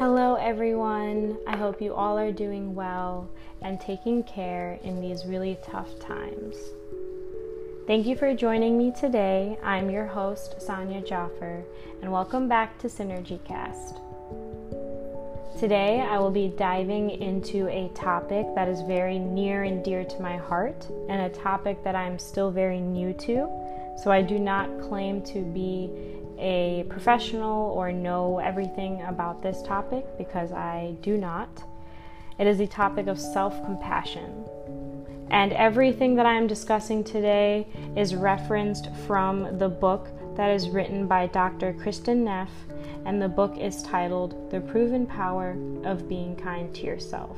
Hello, everyone. I hope you all are doing well and taking care in these really tough times. Thank you for joining me today. I'm your host, Sonia Jaffer, and welcome back to SynergyCast. Today, I will be diving into a topic that is very near and dear to my heart, and a topic that I'm still very new to. So, I do not claim to be a professional or know everything about this topic because I do not. It is the topic of self compassion. And everything that I am discussing today is referenced from the book that is written by Dr. Kristin Neff, and the book is titled The Proven Power of Being Kind to Yourself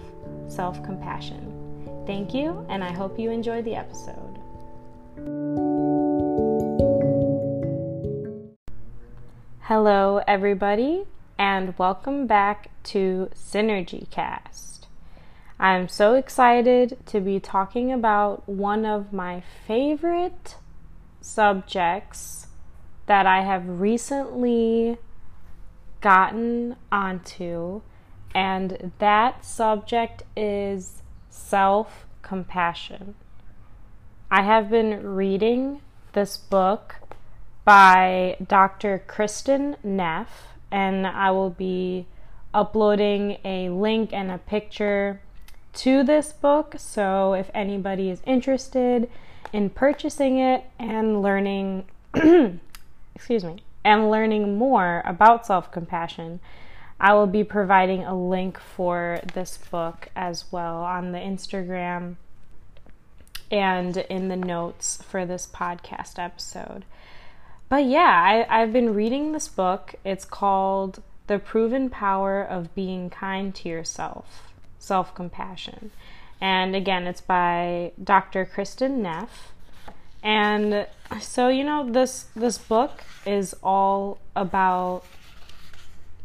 Self Compassion. Thank you, and I hope you enjoy the episode. Hello, everybody, and welcome back to Synergy Cast. I'm so excited to be talking about one of my favorite subjects that I have recently gotten onto, and that subject is self compassion. I have been reading this book by Dr. Kristin Neff, and I will be uploading a link and a picture to this book. So if anybody is interested in purchasing it and learning, excuse me, and learning more about self compassion, I will be providing a link for this book as well on the Instagram and in the notes for this podcast episode. But yeah, I, I've been reading this book. It's called The Proven Power of Being Kind to Yourself Self Compassion. And again, it's by Dr. Kristin Neff. And so, you know, this this book is all about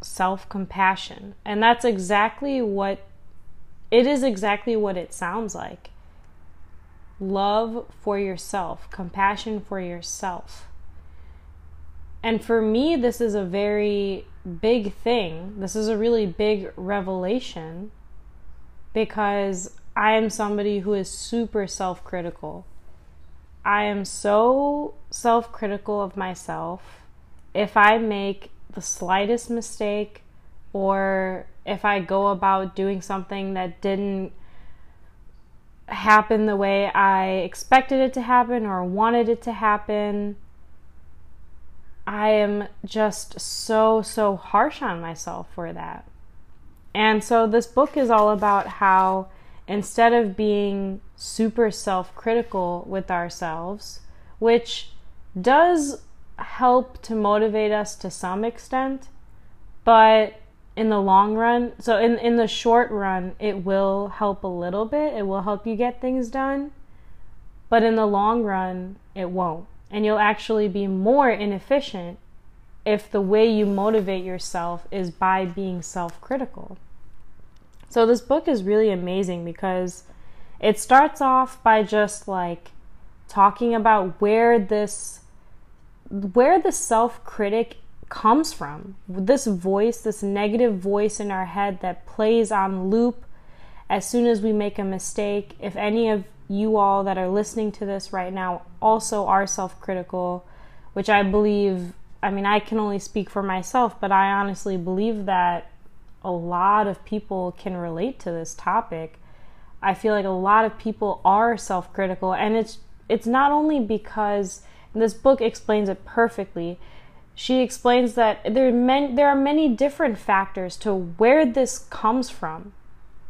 self-compassion. And that's exactly what it is exactly what it sounds like. Love for yourself, compassion for yourself. And for me, this is a very big thing. This is a really big revelation because I am somebody who is super self critical. I am so self critical of myself. If I make the slightest mistake or if I go about doing something that didn't happen the way I expected it to happen or wanted it to happen, I am just so, so harsh on myself for that. And so this book is all about how instead of being super self critical with ourselves, which does help to motivate us to some extent, but in the long run, so in, in the short run, it will help a little bit. It will help you get things done. But in the long run, it won't and you'll actually be more inefficient if the way you motivate yourself is by being self critical. So, this book is really amazing because it starts off by just like talking about where this where the self critic comes from this voice this negative voice in our head that plays on loop as soon as we make a mistake if any of you all that are listening to this right now also are self critical, which I believe, I mean, I can only speak for myself, but I honestly believe that a lot of people can relate to this topic. I feel like a lot of people are self critical, and it's it's not only because this book explains it perfectly. She explains that there are, many, there are many different factors to where this comes from.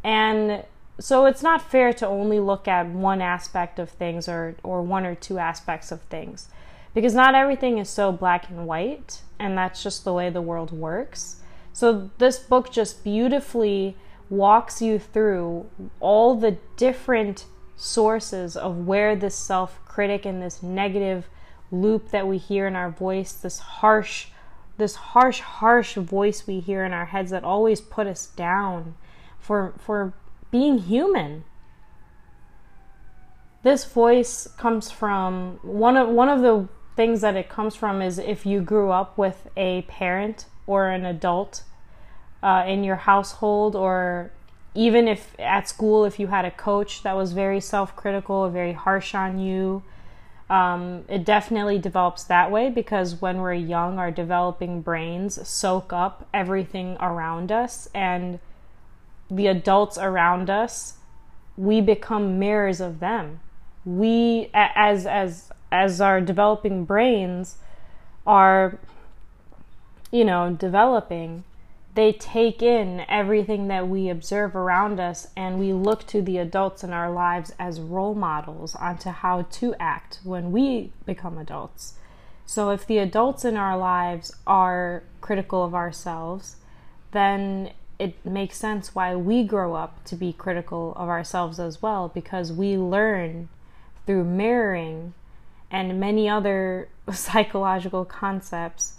And so it's not fair to only look at one aspect of things or, or one or two aspects of things. Because not everything is so black and white and that's just the way the world works. So this book just beautifully walks you through all the different sources of where this self-critic and this negative loop that we hear in our voice this harsh this harsh harsh voice we hear in our heads that always put us down for for being human. This voice comes from one of one of the things that it comes from is if you grew up with a parent or an adult uh, in your household or even if at school if you had a coach that was very self-critical very harsh on you um, it definitely develops that way because when we're young our developing brains soak up everything around us and the adults around us we become mirrors of them we as as as our developing brains are you know developing they take in everything that we observe around us and we look to the adults in our lives as role models onto how to act when we become adults. So if the adults in our lives are critical of ourselves, then it makes sense why we grow up to be critical of ourselves as well because we learn through mirroring and many other psychological concepts.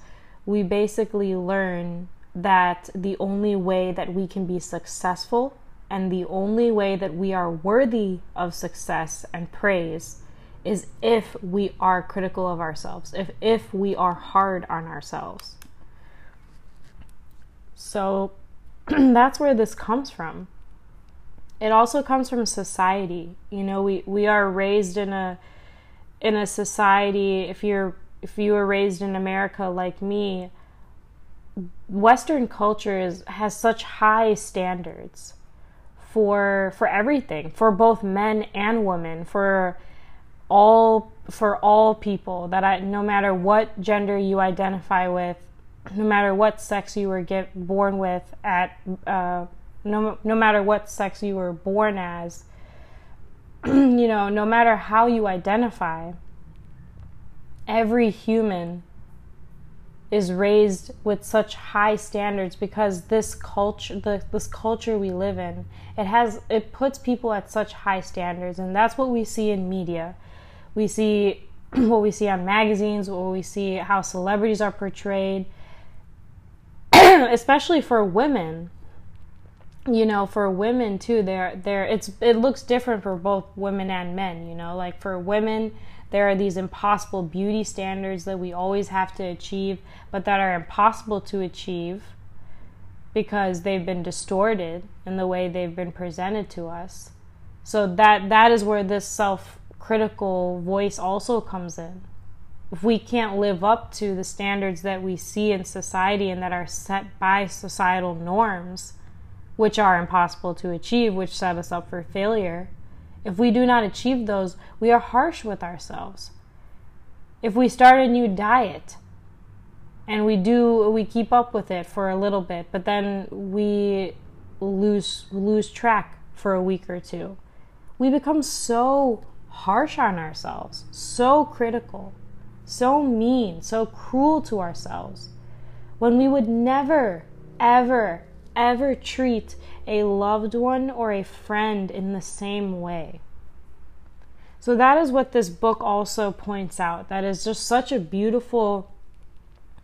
We basically learn that the only way that we can be successful and the only way that we are worthy of success and praise is if we are critical of ourselves, if if we are hard on ourselves. So that's where this comes from. It also comes from society. You know, we, we are raised in a in a society if you're if you were raised in America like me, Western culture is, has such high standards for for everything, for both men and women, for all for all people that I no matter what gender you identify with, no matter what sex you were get born with at uh, no no matter what sex you were born as, you know, no matter how you identify, every human is raised with such high standards because this culture the, this culture we live in it has it puts people at such high standards. And that's what we see in media. We see what we see on magazines what we see how celebrities are portrayed especially for women you know for women too there there it's it looks different for both women and men you know like for women there are these impossible beauty standards that we always have to achieve, but that are impossible to achieve because they've been distorted in the way they've been presented to us. So that that is where this self-critical voice also comes in. If we can't live up to the standards that we see in society and that are set by societal norms, which are impossible to achieve, which set us up for failure, if we do not achieve those, we are harsh with ourselves. If we start a new diet and we do we keep up with it for a little bit, but then we lose lose track for a week or two. We become so harsh on ourselves, so critical, so mean, so cruel to ourselves when we would never ever ever treat a loved one or a friend in the same way. So, that is what this book also points out. That is just such a beautiful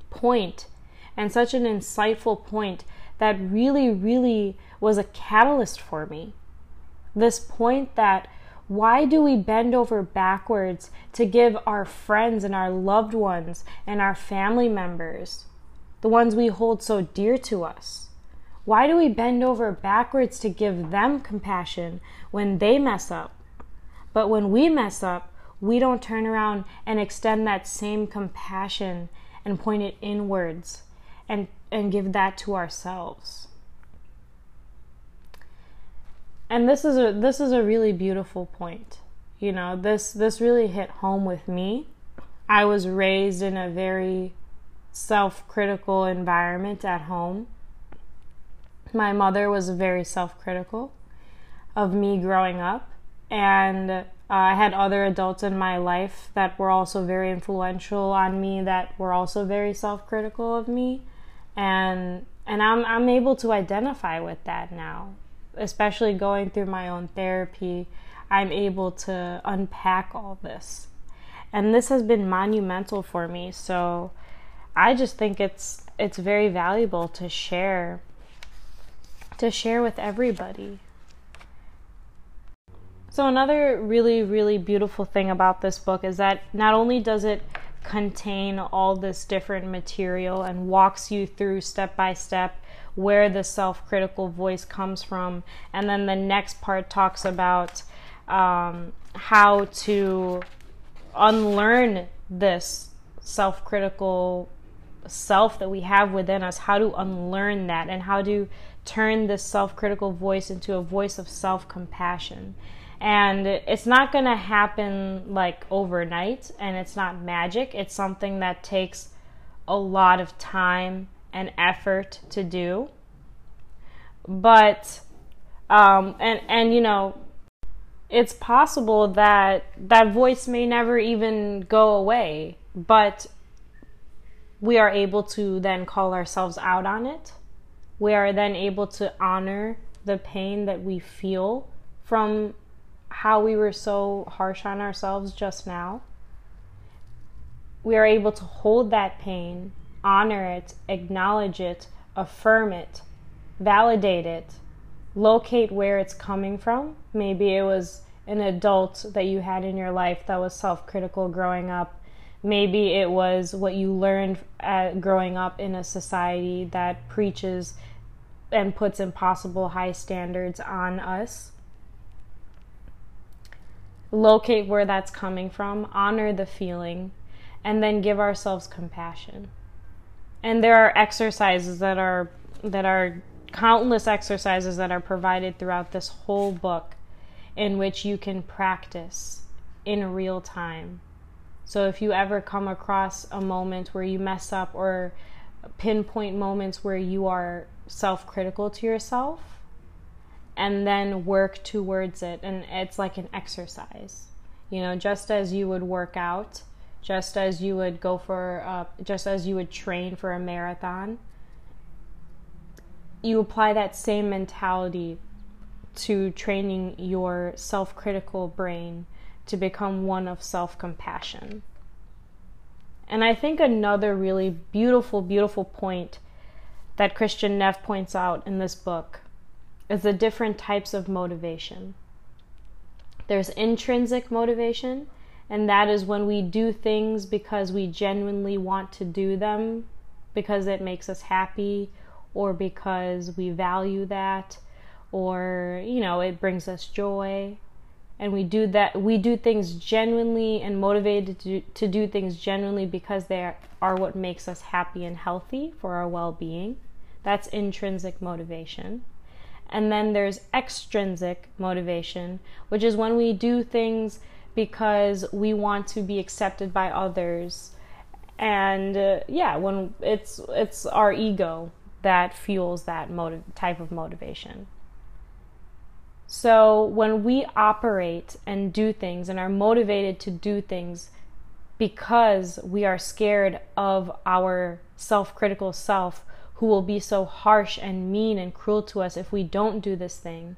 point and such an insightful point that really, really was a catalyst for me. This point that why do we bend over backwards to give our friends and our loved ones and our family members, the ones we hold so dear to us? Why do we bend over backwards to give them compassion when they mess up? But when we mess up, we don't turn around and extend that same compassion and point it inwards and, and give that to ourselves. And this is a this is a really beautiful point. You know, this this really hit home with me. I was raised in a very self-critical environment at home my mother was very self critical of me growing up, and uh, I had other adults in my life that were also very influential on me that were also very self critical of me, and and I'm I'm able to identify with that now, especially going through my own therapy. I'm able to unpack all this, and this has been monumental for me. So, I just think it's it's very valuable to share to share with everybody. So, another really, really beautiful thing about this book is that not only does it contain all this different material and walks you through step by step where the self critical voice comes from. And then the next part talks about um, how to unlearn this self critical self that we have within us, how to unlearn that, and how to turn this self critical voice into a voice of self compassion. And it's not going to happen like overnight, and it's not magic. It's something that takes a lot of time and effort to do. But, um, and, and, you know, it's possible that that voice may never even go away, but we are able to then call ourselves out on it. We are then able to honor the pain that we feel from how we were so harsh on ourselves just now. We are able to hold that pain, honor it, acknowledge it, affirm it, validate it, locate where it's coming from. Maybe it was an adult that you had in your life that was self critical growing up. Maybe it was what you learned growing up in a society that preaches and puts impossible high standards on us. Locate where that's coming from, honor the feeling, and then give ourselves compassion. And there are exercises that are that are countless exercises that are provided throughout this whole book in which you can practice in real time. So if you ever come across a moment where you mess up or pinpoint moments where you are self critical to yourself, and then work towards it, and it's like an exercise. You know, just as you would work out, just as you would go for, uh, just as you would train for a marathon, you apply that same mentality to training your self critical brain to become one of self compassion. And I think another really beautiful, beautiful point that Kristin Neff points out in this book is the different types of motivation. There's intrinsic motivation, and that is when we do things because we genuinely want to do them, because it makes us happy, or because we value that or you know it brings us joy. And we do that we do things genuinely and motivated to, to do things genuinely because they are, are what makes us happy and healthy for our well-being. That's intrinsic motivation. And then there's extrinsic motivation which is when we do things because we want to be accepted by others and uh, yeah when it's it's our ego that fuels that type of motivation so when we operate and do things and are motivated to do things because we are scared of our self critical self who will be so harsh and mean and cruel to us if we don't do this thing.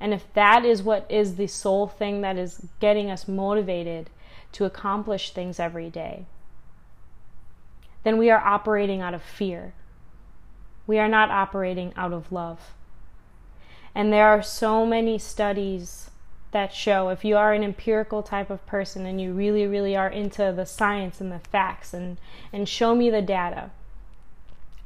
And if that is what is the sole thing that is getting us motivated to accomplish things every day, then we are operating out of fear. We are not operating out of love. And there are so many studies that show if you are an empirical type of person and you really, really are into the science and the facts and, and show me the data.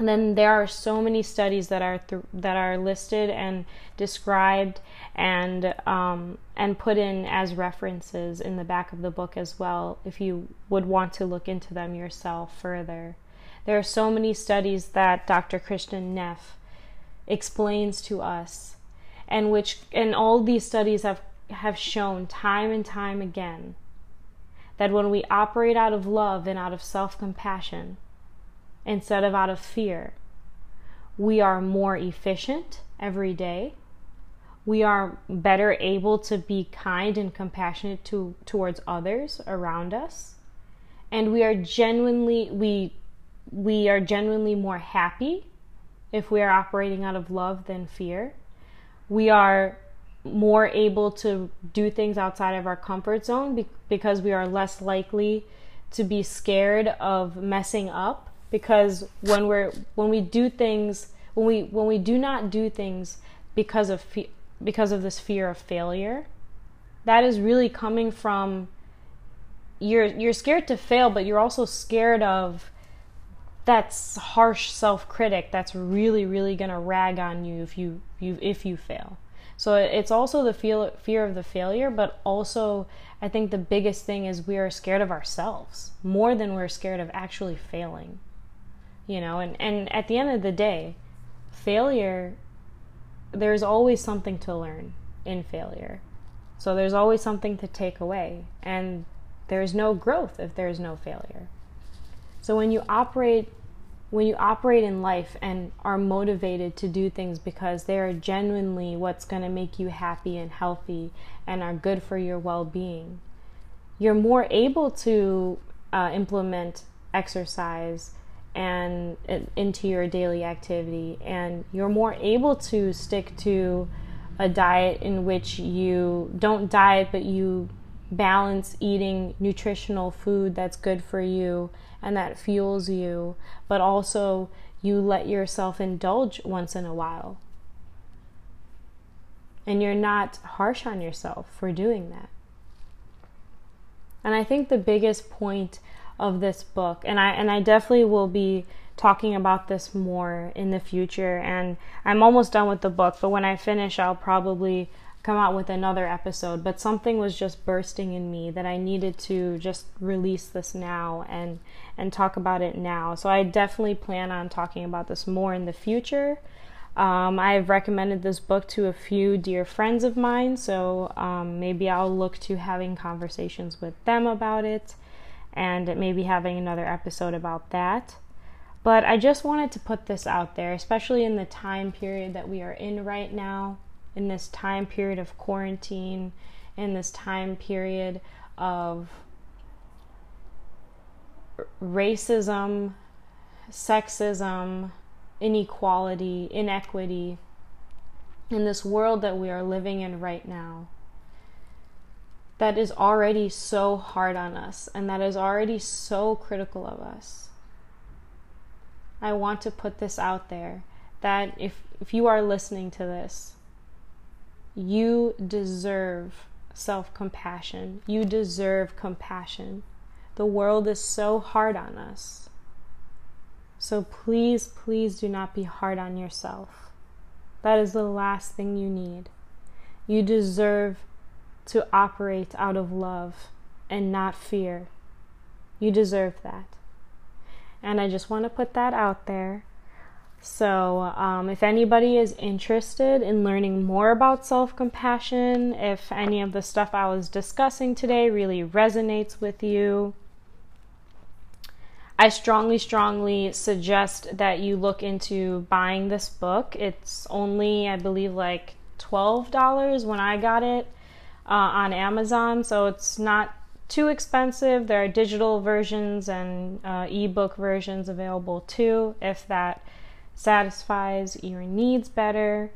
And then there are so many studies that are th- that are listed and described and um, and put in as references in the back of the book as well. If you would want to look into them yourself further, there are so many studies that Dr. Kristin Neff explains to us and which and all these studies have have shown time and time again that when we operate out of love and out of self-compassion instead of out of fear. We are more efficient every day. We are better able to be kind and compassionate to towards others around us. And we are genuinely we we are genuinely more happy if we are operating out of love than fear. We are more able to do things outside of our comfort zone be- because we are less likely to be scared of messing up because when we're when we do things when we when we do not do things because of fe- because of this fear of failure that is really coming from you're you're scared to fail, but you're also scared of that harsh self-critic that's really really going to rag on you if you, you if you fail. So it's also the feel, fear of the failure, but also I think the biggest thing is we are scared of ourselves more than we're scared of actually failing. You know, and, and at the end of the day, failure, there's always something to learn in failure. So there's always something to take away. And there's no growth if there's no failure. So when you operate when you operate in life and are motivated to do things because they are genuinely what's going to make you happy and healthy and are good for your well being, you're more able to uh, implement exercise and into your daily activity and you're more able to stick to a diet in which you don't diet but you balance eating nutritional food that's good for you and that fuels you, but also you let yourself indulge once in a while. And you're not harsh on yourself for doing that. And I think the biggest point of this book, and I and I definitely will be talking about this more in the future and I'm almost done with the book, but when I finish I'll probably come out with another episode, but something was just bursting in me that I needed to just release this now and and talk about it now. So I definitely plan on talking about this more in the future. Um, I've recommended this book to a few dear friends of mine, so um, maybe I'll look to having conversations with them about it and maybe having another episode about that. But I just wanted to put this out there, especially in the time period that we are in right now in this time period of quarantine, in this time period of racism, sexism, inequality, inequity, in this world that we are living in right now, that is already so hard on us and that is already so critical of us. I want to put this out there that if, if you are listening to this, you deserve self compassion. You deserve compassion. The world is so hard on us. So please, please do not be hard on yourself. That is the last thing you need. You deserve to operate out of love and not fear. You deserve that. And I just want to put that out there so, um, if anybody is interested in learning more about self compassion, if any of the stuff I was discussing today really resonates with you, I strongly, strongly suggest that you look into buying this book. It's only, I believe, like $12 when I got it uh, on Amazon, so it's not too expensive. There are digital versions and uh, ebook versions available too, if that satisfies your needs better.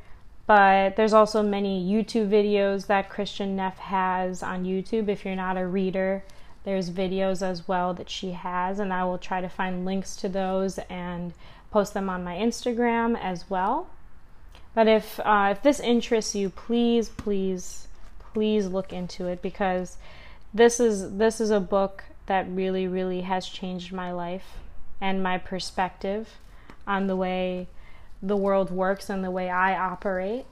But there's also many YouTube videos that Kristin Neff has on YouTube. If you're not a reader, there's videos as well that she has, and I will try to find links to those and post them on my Instagram as well. But if uh, if this interests you, please, please, please look into it because this is this is a book that really, really has changed my life and my perspective on the way the world works and the way I operate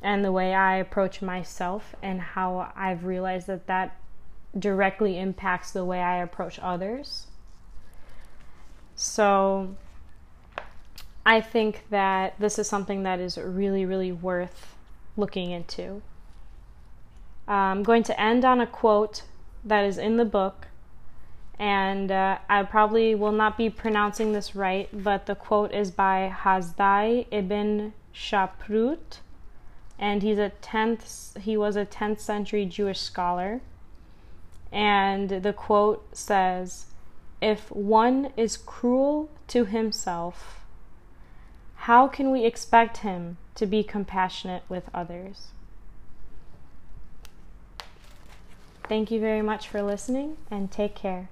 and the way I approach myself and how I've realized that that directly impacts the way I approach others. So I think that this is something that is really, really worth looking into. I'm going to end on a quote that is in the book and uh, I probably will not be pronouncing this right, but the quote is by Hasdai ibn Shaprut, and he's a 10th he was a 10th century Jewish scholar. And the quote says, "If one is cruel to himself, how can we expect him to be compassionate with others?" Thank you very much for listening and take care.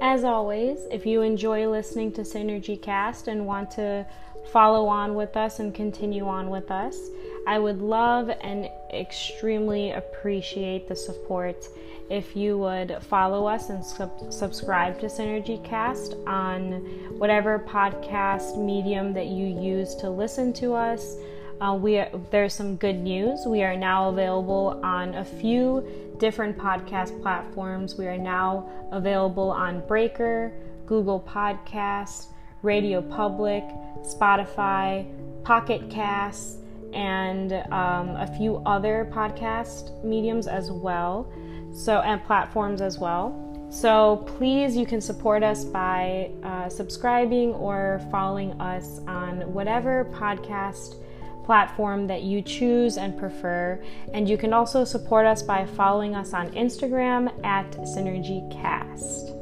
As always, if you enjoy listening to Synergy Cast and want to follow on with us and continue on with us. I would love and extremely appreciate the support if you would follow us and sub- subscribe to Synergy Cast on whatever podcast medium that you use to listen to us. Uh, we are, there's some good news. We are now available on a few different podcast platforms. We are now available on Breaker, Google Podcasts, Radio Public, Spotify, Pocket Casts, and um, a few other podcast mediums as well. So, and platforms as well. So, please, you can support us by uh, subscribing or following us on whatever podcast platform that you choose and prefer. And you can also support us by following us on Instagram at SynergyCast.